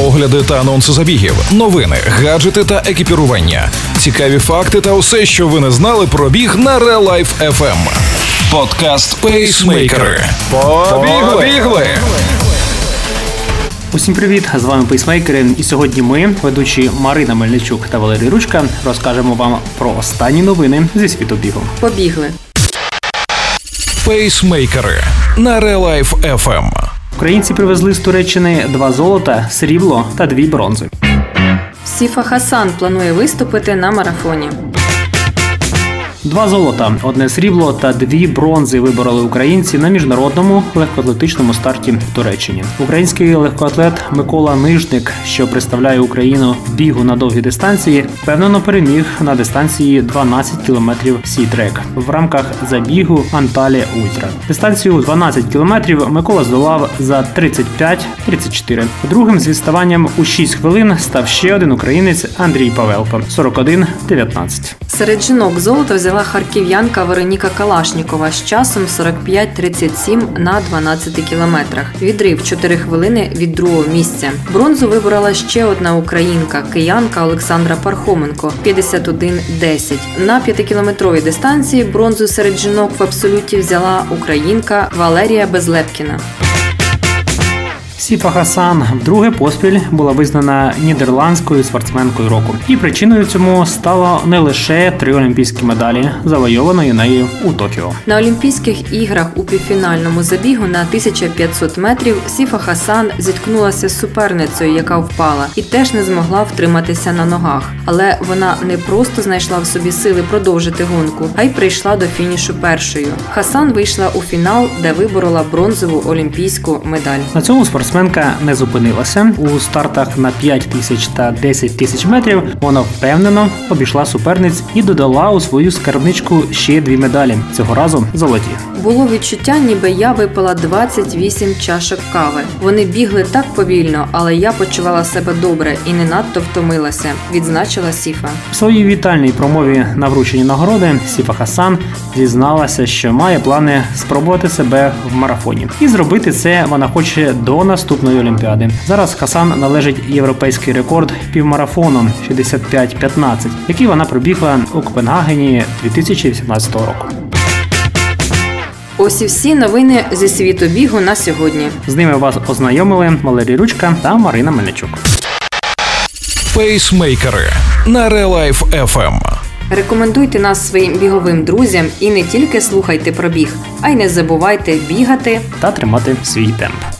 огляди та анонси забігів, новини, гаджети та екіпірування, цікаві факти та усе, що ви не знали про біг на Real Life FM. Подкаст Пейсмейкери. Побігли! Усім привіт! З вами пейсмейкери. І сьогодні ми, ведучі Марина Мельничук та Валерій Ручка, розкажемо вам про останні новини зі світу бігу. Побігли. Пейсмейкери на Real Life FM. Українці привезли з Туреччини два золота, срібло та дві бронзи. Сіфа Хасан планує виступити на марафоні. Два золота, одне срібло та дві бронзи вибороли українці на міжнародному легкоатлетичному старті в Туреччині. Український легкоатлет Микола Нижник, що представляє Україну бігу на довгі дистанції, впевнено переміг на дистанції 12 кілометрів сі-трек в рамках забігу Анталія Ультра. Дистанцію 12 кілометрів Микола здолав за 35-34. Другим з відставанням у 6 хвилин став ще один українець Андрій Павелко 41-19. Серед жінок золото взяла харків'янка Вероніка Калашнікова з часом 45-37 на 12 кілометрах. Відрив 4 хвилини від другого місця. Бронзу виборола ще одна українка, киянка Олександра Пархоменко 51-10. На 5-кілометровій дистанції бронзу серед жінок в абсолюті взяла українка Валерія Безлепкіна. Сіфа Хасан вдруге поспіль була визнана нідерландською спортсменкою року, і причиною цьому стало не лише три олімпійські медалі, завойованої нею у Токіо. На Олімпійських іграх у півфінальному забігу на 1500 метрів Сіфа Хасан зіткнулася з суперницею, яка впала, і теж не змогла втриматися на ногах. Але вона не просто знайшла в собі сили продовжити гонку, а й прийшла до фінішу першою. Хасан вийшла у фінал, де виборола бронзову олімпійську медаль. На цьому спортсменка не зупинилася у стартах на 5 тисяч та 10 тисяч метрів. Вона впевнено обійшла суперниць і додала у свою скарбничку ще дві медалі. Цього разу золоті. Було відчуття, ніби я випила 28 чашок кави. Вони бігли так повільно, але я почувала себе добре і не надто втомилася. Відзначила Сіфа. В своїй вітальній промові на врученні нагороди Сіфа Хасан зізналася, що має плани спробувати себе в марафоні, і зробити це вона хоче до наступної олімпіади. Зараз Хасан належить європейський рекорд півмарафону 65-15, який вона пробігла у Копенгагені 2018 року. Ось і всі новини зі світу бігу на сьогодні. З ними вас ознайомили Валерій Ручка та Марина Мельничук. Пейсмейкери на Life FM. Рекомендуйте нас своїм біговим друзям і не тільки слухайте про біг, а й не забувайте бігати. та тримати свій темп.